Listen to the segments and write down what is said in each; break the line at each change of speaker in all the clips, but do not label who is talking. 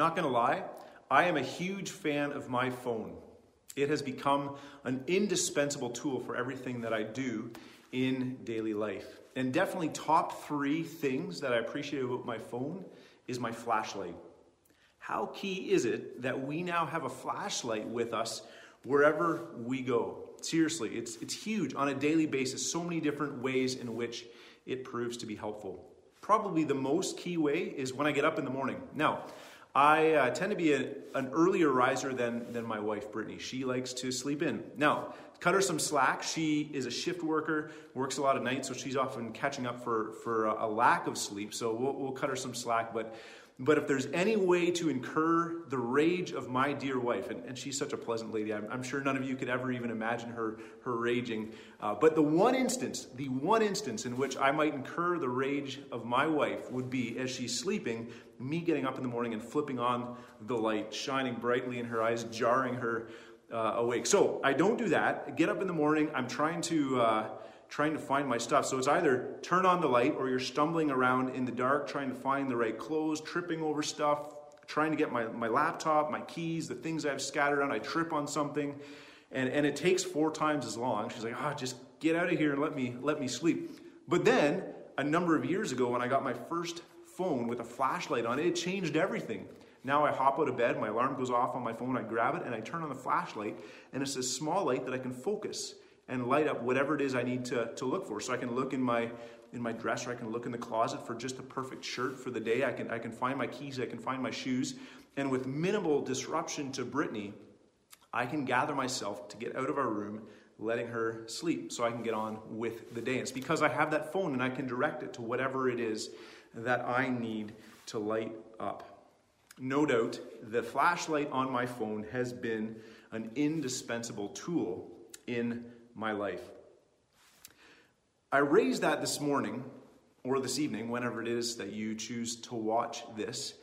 not going to lie, I am a huge fan of my phone. It has become an indispensable tool for everything that I do in daily life. And definitely, top three things that I appreciate about my phone is my flashlight. How key is it that we now have a flashlight with us wherever we go? Seriously, it's, it's huge on a daily basis, so many different ways in which it proves to be helpful. Probably the most key way is when I get up in the morning. Now, I uh, tend to be a, an earlier riser than, than my wife, Brittany. She likes to sleep in. Now, cut her some slack. She is a shift worker, works a lot of nights, so she's often catching up for, for a, lack of sleep. So we'll, we'll cut her some slack. But but if there's any way to incur the rage of my dear wife, and, and she's such a pleasant lady, I'm, I'm, sure none of you could ever even imagine her, her raging. Uh, but the one instance, the one instance in which I might incur the rage of my wife would be as she's sleeping, me getting up in the morning and flipping on the light, shining brightly in her eyes, jarring her uh, awake. So I don't do that. I get up in the morning, I'm trying to. Uh, trying to find my stuff. So it's either turn on the light or you're stumbling around in the dark trying to find the right clothes, tripping over stuff, trying to get my, my laptop, my keys, the things I've scattered around. I trip on something and, and it takes four times as long. She's like, ah, oh, just get out of here and let me let me sleep. But then a number of years ago when I got my first phone with a flashlight on it, it changed everything. Now I hop out of bed, my alarm goes off on my phone, I grab it and I turn on the flashlight, and it's a small light that I can focus and light up whatever it is I need to, to look for. So I can look in my in my dresser, I can look in the closet for just the perfect shirt for the day. I can I can find my keys, I can find my shoes, and with minimal disruption to Brittany, I can gather myself to get out of our room, letting her sleep so I can get on with the day. It's because I have that phone and I can direct it to whatever it is that I need to light up. No doubt, the flashlight on my phone has been an indispensable tool in my life. I raised that this morning or this evening, whenever it is that you choose to watch this,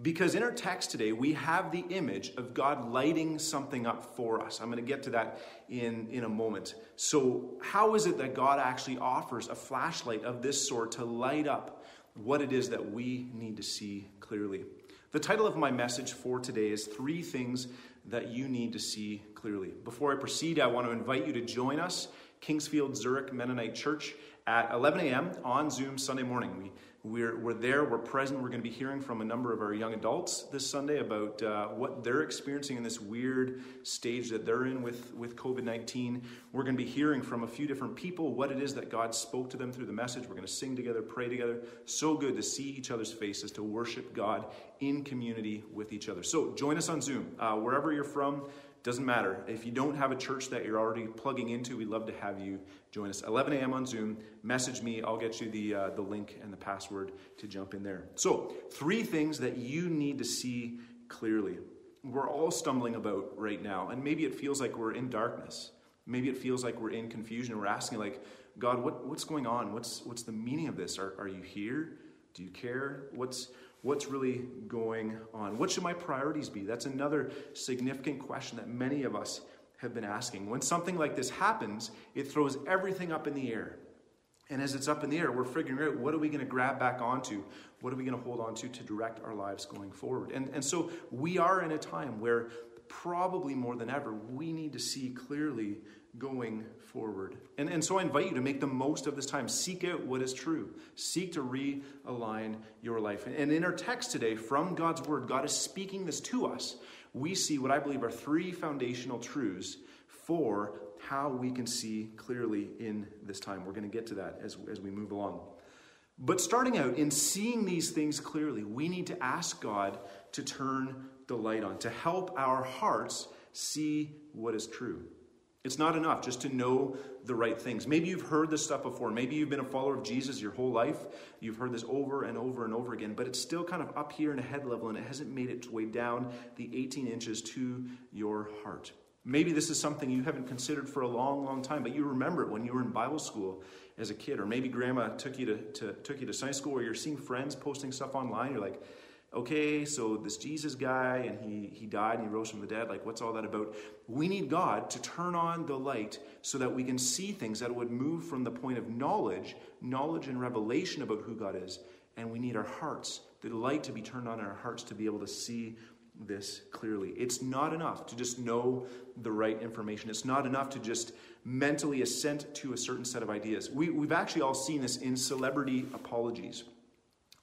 because in our text today, we have the image of God lighting something up for us. I'm going to get to that in, in a moment. So, how is it that God actually offers a flashlight of this sort to light up what it is that we need to see clearly? The title of my message for today is Three Things that you need to see clearly. Before I proceed, I want to invite you to join us, Kingsfield Zurich Mennonite Church, at 11 a.m. on Zoom Sunday morning. We we're, we're there, we're present. We're going to be hearing from a number of our young adults this Sunday about uh, what they're experiencing in this weird stage that they're in with, with COVID 19. We're going to be hearing from a few different people what it is that God spoke to them through the message. We're going to sing together, pray together. So good to see each other's faces, to worship God in community with each other. So join us on Zoom. Uh, wherever you're from, doesn't matter. If you don't have a church that you're already plugging into, we'd love to have you join us. 11 a.m. on Zoom. Message me. I'll get you the, uh, the link and the password to jump in there. So, three things that you need to see clearly. We're all stumbling about right now, and maybe it feels like we're in darkness. Maybe it feels like we're in confusion. We're asking, like, God, what, what's going on? What's, what's the meaning of this? Are, are you here? Do you care? What's, What's really going on? What should my priorities be? That's another significant question that many of us have been asking. When something like this happens, it throws everything up in the air. And as it's up in the air, we're figuring out what are we going to grab back onto? What are we going to hold on to to direct our lives going forward? And, and so we are in a time where probably more than ever, we need to see clearly going forward. And, and so I invite you to make the most of this time. Seek out what is true, seek to realign your life. And in our text today, from God's Word, God is speaking this to us. We see what I believe are three foundational truths for how we can see clearly in this time. We're going to get to that as, as we move along. But starting out, in seeing these things clearly, we need to ask God to turn the light on, to help our hearts see what is true. It's not enough just to know the right things. Maybe you've heard this stuff before. Maybe you've been a follower of Jesus your whole life. You've heard this over and over and over again, but it's still kind of up here in a head level and it hasn't made its way down the 18 inches to your heart. Maybe this is something you haven't considered for a long, long time, but you remember it when you were in Bible school as a kid, or maybe grandma took you to, to took you to Sunday school, or you're seeing friends posting stuff online. You're like, okay, so this Jesus guy and he, he died and he rose from the dead, like what's all that about? We need God to turn on the light so that we can see things that would move from the point of knowledge, knowledge and revelation about who God is, and we need our hearts, the light to be turned on in our hearts to be able to see this clearly. It's not enough to just know the right information. It's not enough to just mentally assent to a certain set of ideas. We, we've actually all seen this in celebrity apologies.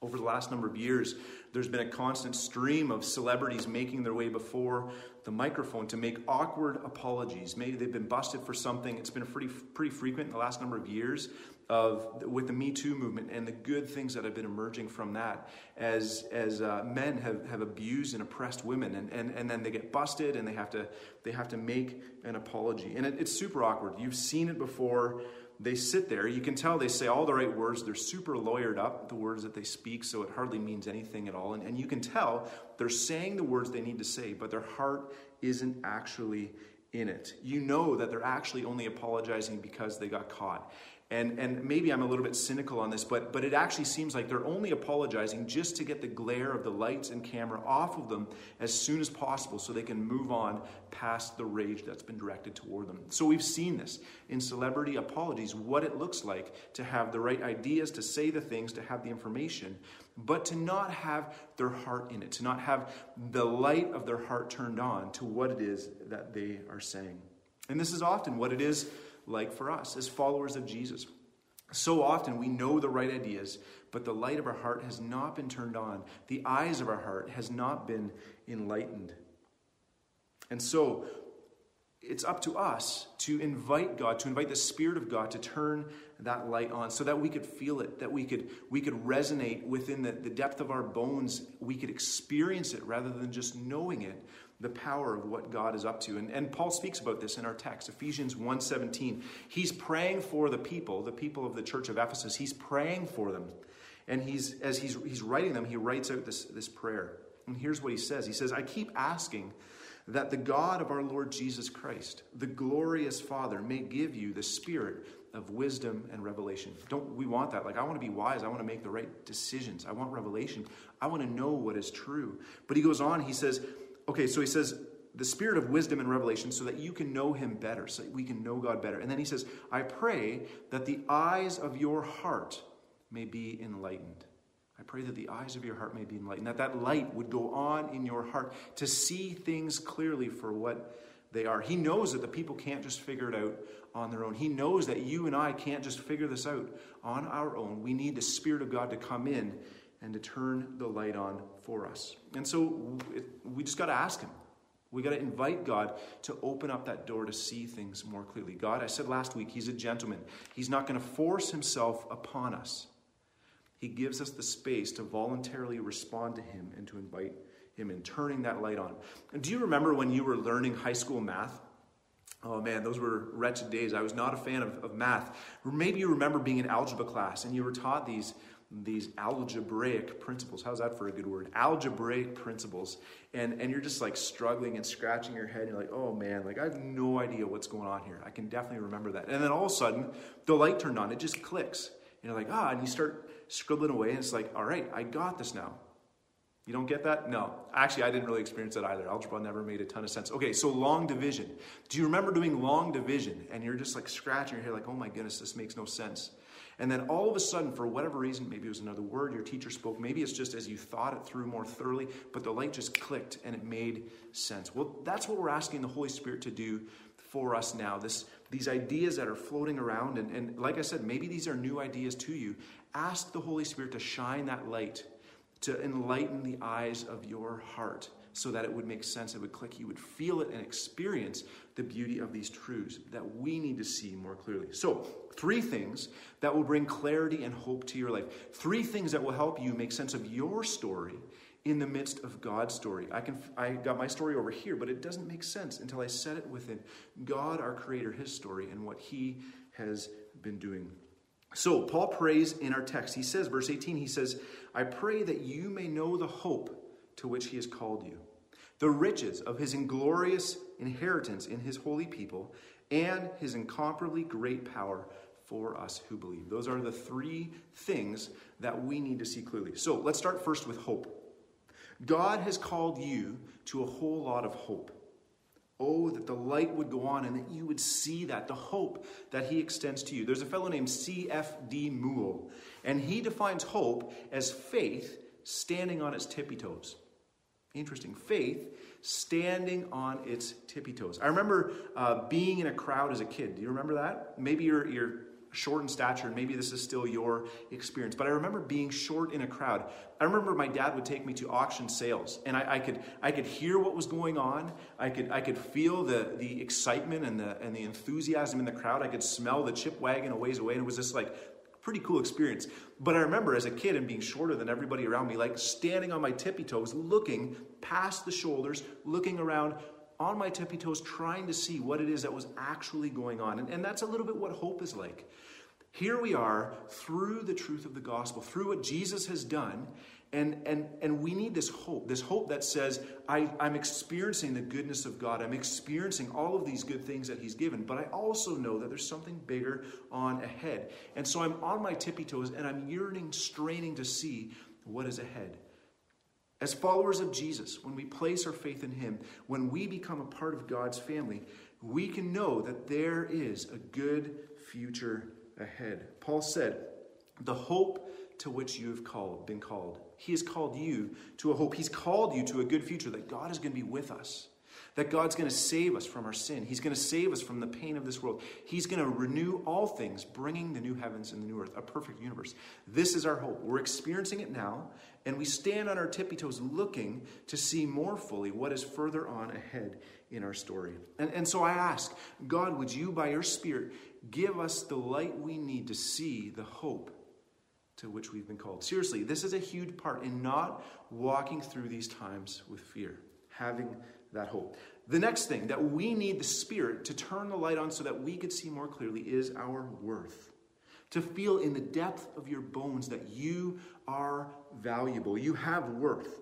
Over the last number of years, there's been a constant stream of celebrities making their way before the microphone to make awkward apologies. Maybe they've been busted for something. It's been pretty, pretty frequent in the last number of years of with the Me Too movement and the good things that have been emerging from that as as uh, men have, have abused and oppressed women and, and, and then they get busted and they have to they have to make an apology and it, it's super awkward you've seen it before they sit there. You can tell they say all the right words. They're super lawyered up the words that they speak so it hardly means anything at all. And, and you can tell they're saying the words they need to say but their heart isn't actually in it you know that they're actually only apologizing because they got caught and, and maybe I'm a little bit cynical on this, but, but it actually seems like they're only apologizing just to get the glare of the lights and camera off of them as soon as possible so they can move on past the rage that's been directed toward them. So we've seen this in celebrity apologies, what it looks like to have the right ideas, to say the things, to have the information, but to not have their heart in it, to not have the light of their heart turned on to what it is that they are saying. And this is often what it is like for us as followers of Jesus. So often we know the right ideas, but the light of our heart has not been turned on. The eyes of our heart has not been enlightened. And so it's up to us to invite God, to invite the Spirit of God to turn that light on so that we could feel it, that we could, we could resonate within the, the depth of our bones. We could experience it rather than just knowing it, the power of what God is up to. And, and Paul speaks about this in our text, Ephesians 1.17. He's praying for the people, the people of the church of Ephesus. He's praying for them. And he's, as he's, he's writing them, he writes out this, this prayer. And here's what he says. He says, I keep asking that the God of our Lord Jesus Christ, the glorious Father, may give you the spirit of wisdom and revelation. Don't we want that? Like I want to be wise, I want to make the right decisions. I want revelation. I want to know what is true. But he goes on, he says, okay, so he says, the spirit of wisdom and revelation so that you can know him better, so that we can know God better. And then he says, I pray that the eyes of your heart may be enlightened. I pray that the eyes of your heart may be enlightened, that that light would go on in your heart to see things clearly for what they are. He knows that the people can't just figure it out on their own. He knows that you and I can't just figure this out on our own. We need the Spirit of God to come in and to turn the light on for us. And so we just got to ask Him. We got to invite God to open up that door to see things more clearly. God, I said last week, He's a gentleman. He's not going to force Himself upon us. He gives us the space to voluntarily respond to Him and to invite Him in, turning that light on. And do you remember when you were learning high school math? Oh man, those were wretched days. I was not a fan of, of math. Maybe you remember being in algebra class and you were taught these these algebraic principles. How's that for a good word? Algebraic principles. And, and you're just like struggling and scratching your head. And you're like, oh man, like I have no idea what's going on here. I can definitely remember that. And then all of a sudden, the light turned on. It just clicks. And you're like, ah, and you start scribbling away. And it's like, all right, I got this now. You don't get that? No. Actually, I didn't really experience that either. Algebra never made a ton of sense. Okay, so long division. Do you remember doing long division? And you're just like scratching your head, like, oh my goodness, this makes no sense. And then all of a sudden, for whatever reason, maybe it was another word your teacher spoke, maybe it's just as you thought it through more thoroughly, but the light just clicked and it made sense. Well, that's what we're asking the Holy Spirit to do for us now. This, these ideas that are floating around, and, and like I said, maybe these are new ideas to you. Ask the Holy Spirit to shine that light, to enlighten the eyes of your heart so that it would make sense, it would click, you would feel it and experience the beauty of these truths that we need to see more clearly. So, three things that will bring clarity and hope to your life. Three things that will help you make sense of your story in the midst of God's story. I can I got my story over here, but it doesn't make sense until I set it within God our creator his story and what he has been doing. So, Paul prays in our text. He says verse 18 he says, "I pray that you may know the hope to which he has called you." the riches of his inglorious inheritance in his holy people, and his incomparably great power for us who believe. Those are the three things that we need to see clearly. So let's start first with hope. God has called you to a whole lot of hope. Oh, that the light would go on and that you would see that, the hope that he extends to you. There's a fellow named C.F.D. Moule, and he defines hope as faith standing on its tippy toes. Interesting. Faith standing on its tippy toes. I remember uh, being in a crowd as a kid. Do you remember that? Maybe you're, you're short in stature, and maybe this is still your experience. But I remember being short in a crowd. I remember my dad would take me to auction sales, and I, I, could I could hear what was going on. I could I could feel the the excitement and the and the enthusiasm in the crowd. I could smell the chip wagon a ways away, and it was just like pretty cool experience. But I remember as a kid and being shorter than everybody around me, like standing on my tippy toes, looking past the shoulders, looking around on my tippy toes, trying to see what it is that was actually going on. And, and that's a little bit what hope is like. Here we are through the truth of the gospel, through what Jesus has done, and, and, and we need this hope, this hope that says, I, I'm experiencing the goodness of God. I'm experiencing all of these good things that He's given, but I also know that there's something bigger on ahead. And so I'm on my tippy toes and I'm yearning, straining to see what is ahead. As followers of Jesus, when we place our faith in Him, when we become a part of God's family, we can know that there is a good future ahead. Paul said, The hope to which you have called, been called. He has called you to a hope. He's called you to a good future that God is going to be with us. That God's going to save us from our sin. He's going to save us from the pain of this world. He's going to renew all things, bringing the new heavens and the new earth, a perfect universe. This is our hope. We're experiencing it now, and we stand on our tippy toes looking to see more fully what is further on ahead in our story. And, and so I ask, God, would you, by your Spirit, give us the light we need to see the hope to which we've been called. Seriously, this is a huge part in not walking through these times with fear, having that hope. The next thing that we need the Spirit to turn the light on so that we could see more clearly is our worth. To feel in the depth of your bones that you are valuable, you have worth.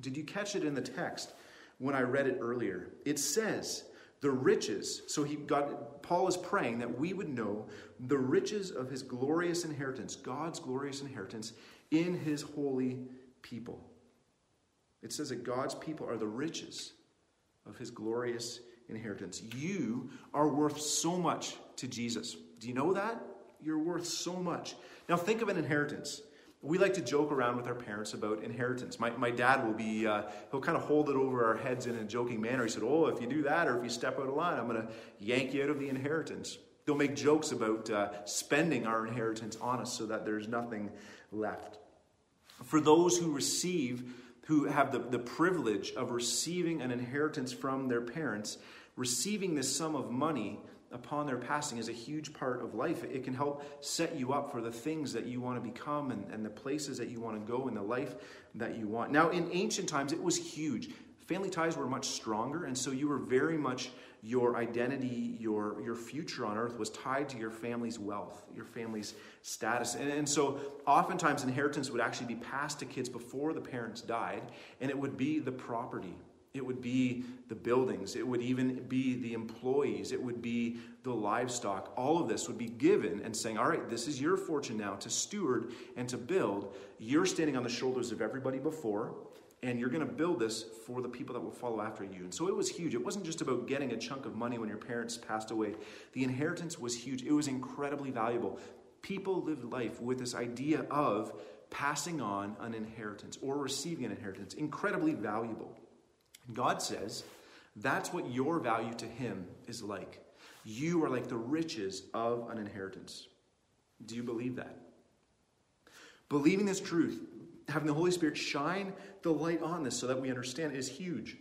Did you catch it in the text when I read it earlier? It says, the riches. So he got Paul is praying that we would know the riches of his glorious inheritance, God's glorious inheritance in his holy people. It says that God's people are the riches of his glorious inheritance. You are worth so much to Jesus. Do you know that? You're worth so much. Now think of an inheritance we like to joke around with our parents about inheritance. My, my dad will be, uh, he'll kind of hold it over our heads in a joking manner. He said, Oh, if you do that or if you step out of line, I'm going to yank you out of the inheritance. They'll make jokes about uh, spending our inheritance on us so that there's nothing left. For those who receive, who have the, the privilege of receiving an inheritance from their parents, receiving this sum of money upon their passing is a huge part of life. It can help set you up for the things that you want to become and, and the places that you want to go in the life that you want. Now, in ancient times, it was huge. Family ties were much stronger, and so you were very much your identity, your, your future on earth was tied to your family's wealth, your family's status. And, and so oftentimes inheritance would actually be passed to kids before the parents died, and it would be the property it would be the buildings. It would even be the employees. It would be the livestock. All of this would be given and saying, All right, this is your fortune now to steward and to build. You're standing on the shoulders of everybody before, and you're going to build this for the people that will follow after you. And so it was huge. It wasn't just about getting a chunk of money when your parents passed away, the inheritance was huge. It was incredibly valuable. People lived life with this idea of passing on an inheritance or receiving an inheritance, incredibly valuable. God says that's what your value to Him is like. You are like the riches of an inheritance. Do you believe that? Believing this truth, having the Holy Spirit shine the light on this so that we understand is huge.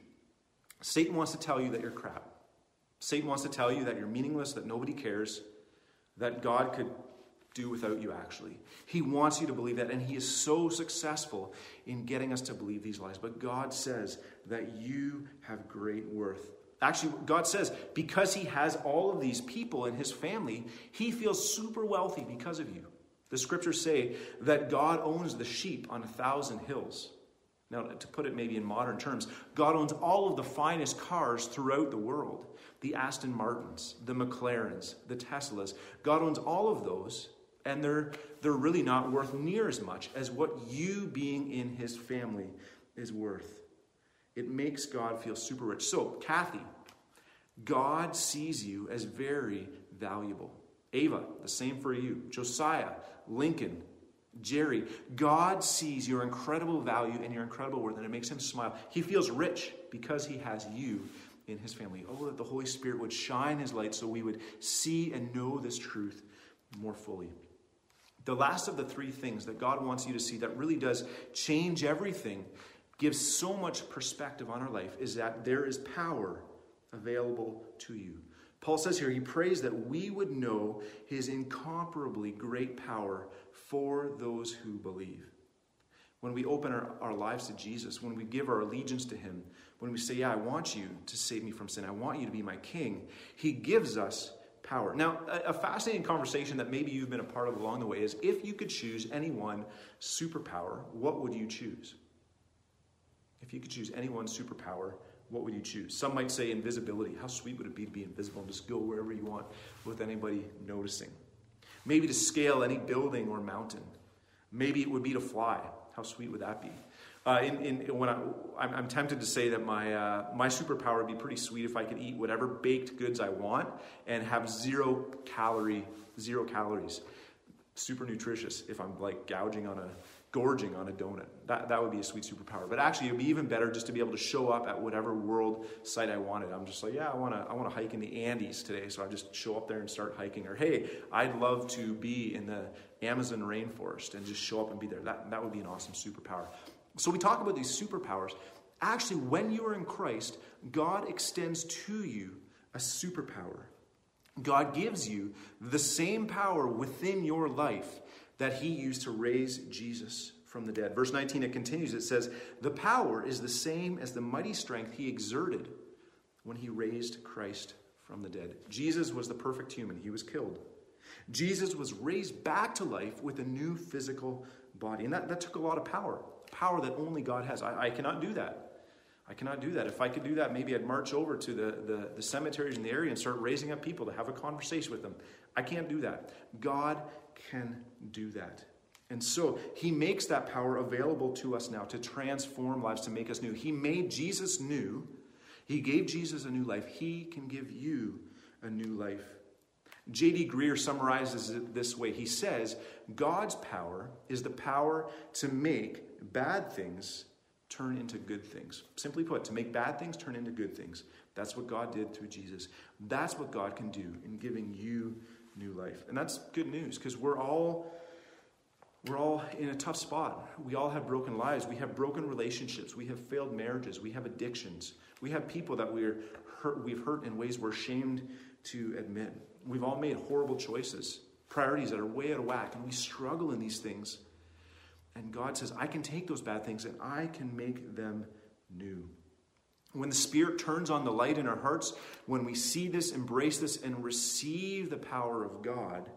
Satan wants to tell you that you're crap. Satan wants to tell you that you're meaningless, that nobody cares, that God could do without you, actually. He wants you to believe that, and He is so successful in getting us to believe these lies. But God says that you have great worth. Actually, God says because He has all of these people in His family, He feels super wealthy because of you. The scriptures say that God owns the sheep on a thousand hills. Now, to put it maybe in modern terms, God owns all of the finest cars throughout the world the Aston Martins, the McLarens, the Teslas. God owns all of those and they're, they're really not worth near as much as what you being in his family is worth. It makes God feel super rich. So, Kathy, God sees you as very valuable. Ava, the same for you. Josiah, Lincoln, Jerry, God sees your incredible value and your incredible worth, and it makes him smile. He feels rich because he has you in his family. Oh, that the Holy Spirit would shine his light so we would see and know this truth more fully. The last of the three things that God wants you to see that really does change everything, gives so much perspective on our life, is that there is power available to you. Paul says here, he prays that we would know his incomparably great power for those who believe. When we open our, our lives to Jesus, when we give our allegiance to him, when we say, Yeah, I want you to save me from sin, I want you to be my king, he gives us power. Now, a, fascinating conversation that maybe you've been a part of along the way is if you could choose any one superpower, what would you choose? If you could choose any one superpower, what would you choose? Some might say invisibility. How sweet would it be to be invisible and just go wherever you want with anybody noticing? Maybe to scale any building or mountain. Maybe it would be to fly. How sweet would that be? Uh, in, in, when I, I'm, I'm, tempted to say that my, uh, my superpower would be pretty sweet if I could eat whatever baked goods I want and have zero calorie, zero calories. Super nutritious if I'm like gouging on a, gorging on a donut. That, that would be a sweet superpower. But actually, it would be even better just to be able to show up at whatever world site I wanted. I'm just like, yeah, I want to I wanna hike in the Andes today. So I just show up there and start hiking. Or, hey, I'd love to be in the Amazon rainforest and just show up and be there. That, that would be an awesome superpower. So we talk about these superpowers. Actually, when you are in Christ, God extends to you a superpower. God gives you the same power within your life that he used to raise Jesus from the dead. Verse 19, it continues. It says, The power is the same as the mighty strength he exerted when he raised Christ from the dead. Jesus was the perfect human, he was killed. Jesus was raised back to life with a new physical body. And that, that took a lot of power power that only God has. I, I cannot do that. I cannot do that. If I could do that, maybe I'd march over to the, the, the, cemeteries in the area and start raising up people to have a conversation with them. I can't do that. God can do that. And so he makes that power available to us now to transform lives, to make us new. He made Jesus new. He gave Jesus a new life. He can give you a new life. J.D. Greear summarizes it this way He says, God's power is the power to make bad things turn into good things. Simply put, to make bad things turn into good things. That's what God did through Jesus. That's what God can do in giving you new life. And that's good news because we're all we're all in a tough spot. We all have broken lives. We have broken relationships. We have failed marriages. We have addictions. We have people that we're hurt, we've hurt in ways we're ashamed to admit. We've all made horrible choices, priorities that are way out of whack, and we struggle in these things. And God says, I can take those bad things and I can make them new. When the Spirit turns on the light in our hearts, when we see this, embrace this, and receive the power of God,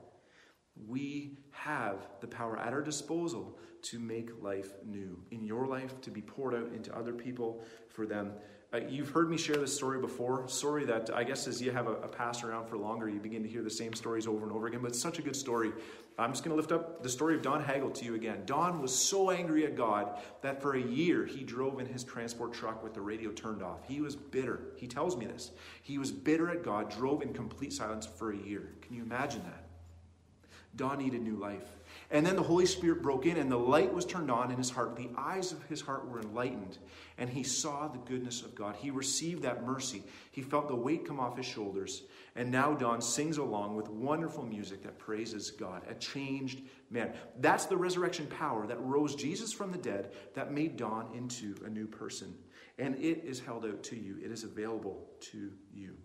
we have the power at our disposal to make life new. In your life, to be poured out into other people for them uh, you've heard me share this story before. Story that I guess as you have a, a pastor around for longer, you begin to hear the same stories over and over again. But it's such a good story. I'm just going to lift up the story of Don Hagel to you again. Don was so angry at God that for a year he drove in his transport truck with the radio turned off. He was bitter. He tells me this. He was bitter at God, drove in complete silence for a year. Can you imagine that? Don needed new life. And then the Holy Spirit broke in and the light was turned on in his heart. The eyes of his heart were enlightened and he saw the goodness of God. He received that mercy. He felt the weight come off his shoulders. And now Don sings along with wonderful music that praises God, a changed man. That's the resurrection power that rose Jesus from the dead, that made Don into a new person. And it is held out to you, it is available to you.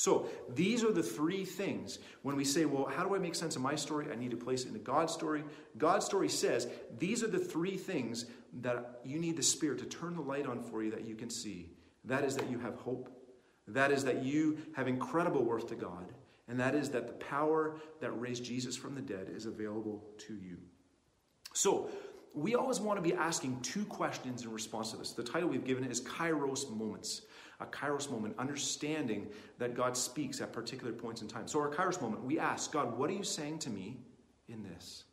So, these are the three things. When we say, well, how do I make sense of my story? I need to place it into God's story. God's story says these are the three things that you need the Spirit to turn the light on for you that you can see. That is that you have hope. That is that you have incredible worth to God. And that is that the power that raised Jesus from the dead is available to you. So, we always want to be asking two questions in response to this. The title we've given is Kairos Moments a kairos moment, understanding that God speaks at particular points in time. So, our kairos moment, we ask, God, what are you saying to me in this?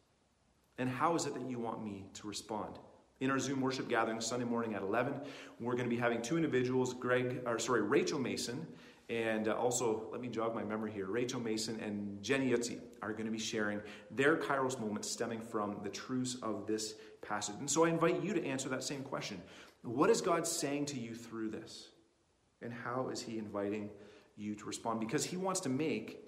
And how is it that you want me to respond? In our Zoom worship gathering Sunday morning at 11, we're going to be having two individuals, Greg, or sorry, Rachel Mason And uh, also, let me jog my memory here. Rachel Mason and Jenny Yutzi are going to be sharing their Kairos moments stemming from the truths of this passage. And so I invite you to answer that same question. What is God saying to you through this? And how is He inviting you to respond? Because He wants to make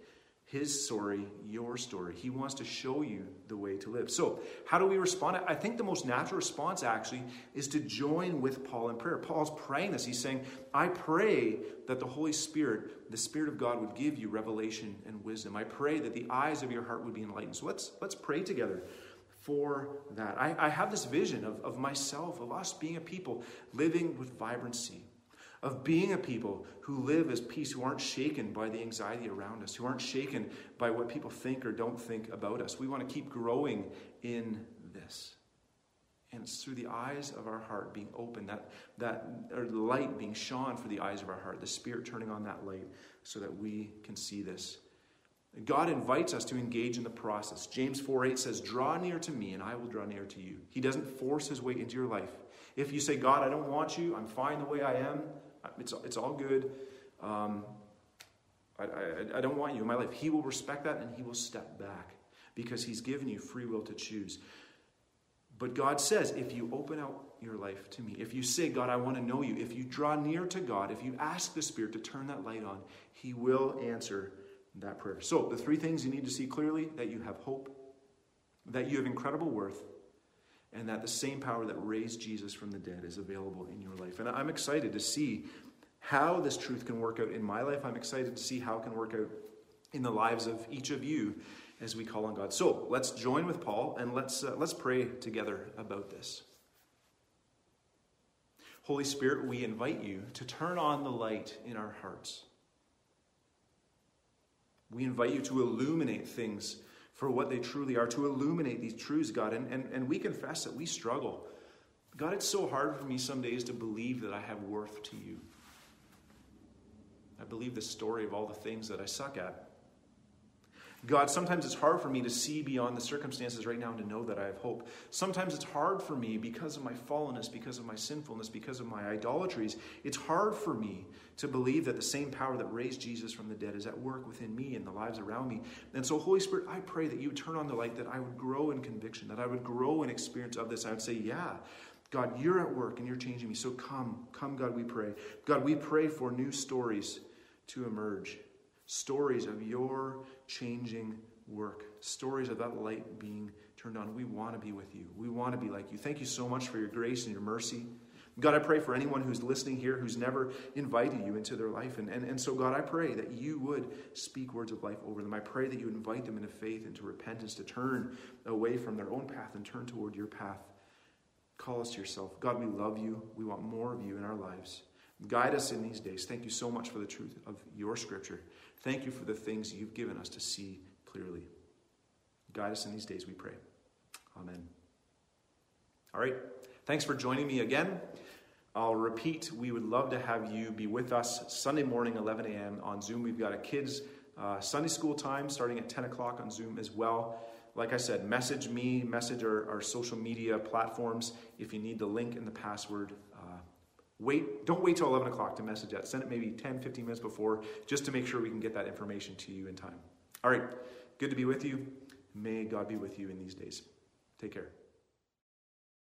his story your story. He wants to show you the way to live. So, how do we respond? I think the most natural response actually is to join with Paul in prayer. Paul's praying this. He's saying, I pray that the Holy Spirit, the Spirit of God, would give you revelation and wisdom. I pray that the eyes of your heart would be enlightened. So, let's, let's pray together for that. I, I have this vision of, of myself, of us being a people living with vibrancy of being a people who live as peace, who aren't shaken by the anxiety around us, who aren't shaken by what people think or don't think about us. We want to keep growing in this. And it's through the eyes of our heart being open, that, that or light being shone for the eyes of our heart, the Spirit turning on that light so that we can see this. God invites us to engage in the process. James 4 8 says, Draw near to me, and I will draw near to you. He doesn't force his way into your life. If you say, God, I don't want you, I'm fine the way I am, it's, it's all good. Um, I, I, I don't want you in my life. He will respect that and he will step back because he's given you free will to choose. But God says, if you open out your life to me, if you say, God, I want to know you, if you draw near to God, if you ask the Spirit to turn that light on, He will answer that prayer. So, the three things you need to see clearly that you have hope, that you have incredible worth, and that the same power that raised Jesus from the dead is available in your life. And I'm excited to see how this truth can work out in my life. I'm excited to see how it can work out in the lives of each of you as we call on God. So let's join with Paul and let's, uh, let's pray together about this. Holy Spirit, we invite you to turn on the light in our hearts. We invite you to illuminate things for what they truly are, to illuminate these truths, God. And, and, and we confess that we struggle. God, it's so hard for me some days to believe that I have worth to you. I believe the story of all the things that I suck at. God, sometimes it's hard for me to see beyond the circumstances right now and to know that I have hope. Sometimes it's hard for me because of my fallenness, because of my sinfulness, because of my idolatries. It's hard for me to believe that the same power that raised Jesus from the dead is at work within me and the lives around me. And so, Holy Spirit, I pray that you would turn on the light, that I would grow in conviction, that I would grow in experience of this. I would say, Yeah, God, you're at work and you're changing me. So come, come, God, we pray. God, we pray for new stories to emerge stories of your changing work, stories of that light being turned on. We want to be with you. We want to be like you. Thank you so much for your grace and your mercy. God, I pray for anyone who's listening here who's never invited you into their life. And, and, and so, God, I pray that you would speak words of life over them. I pray that you invite them into faith, into repentance, to turn away from their own path and turn toward your path. Call us to yourself. God, we love you. We want more of you in our lives. Guide us in these days. Thank you so much for the truth of your scripture. Thank you for the things you've given us to see clearly. Guide us in these days, we pray. Amen. All right. Thanks for joining me again. I'll repeat, we would love to have you be with us Sunday morning, 11 a.m. on Zoom. We've got a kids' uh, Sunday school time starting at 10 o'clock on Zoom as well. Like I said, message me, message our, our social media platforms if you need the link and the password Wait, don't wait till 11 o'clock to message that. Send it maybe 10, 15 minutes before just to make sure we can get that information to you in time. All right, good to be with you. May God be with you in these days. Take care.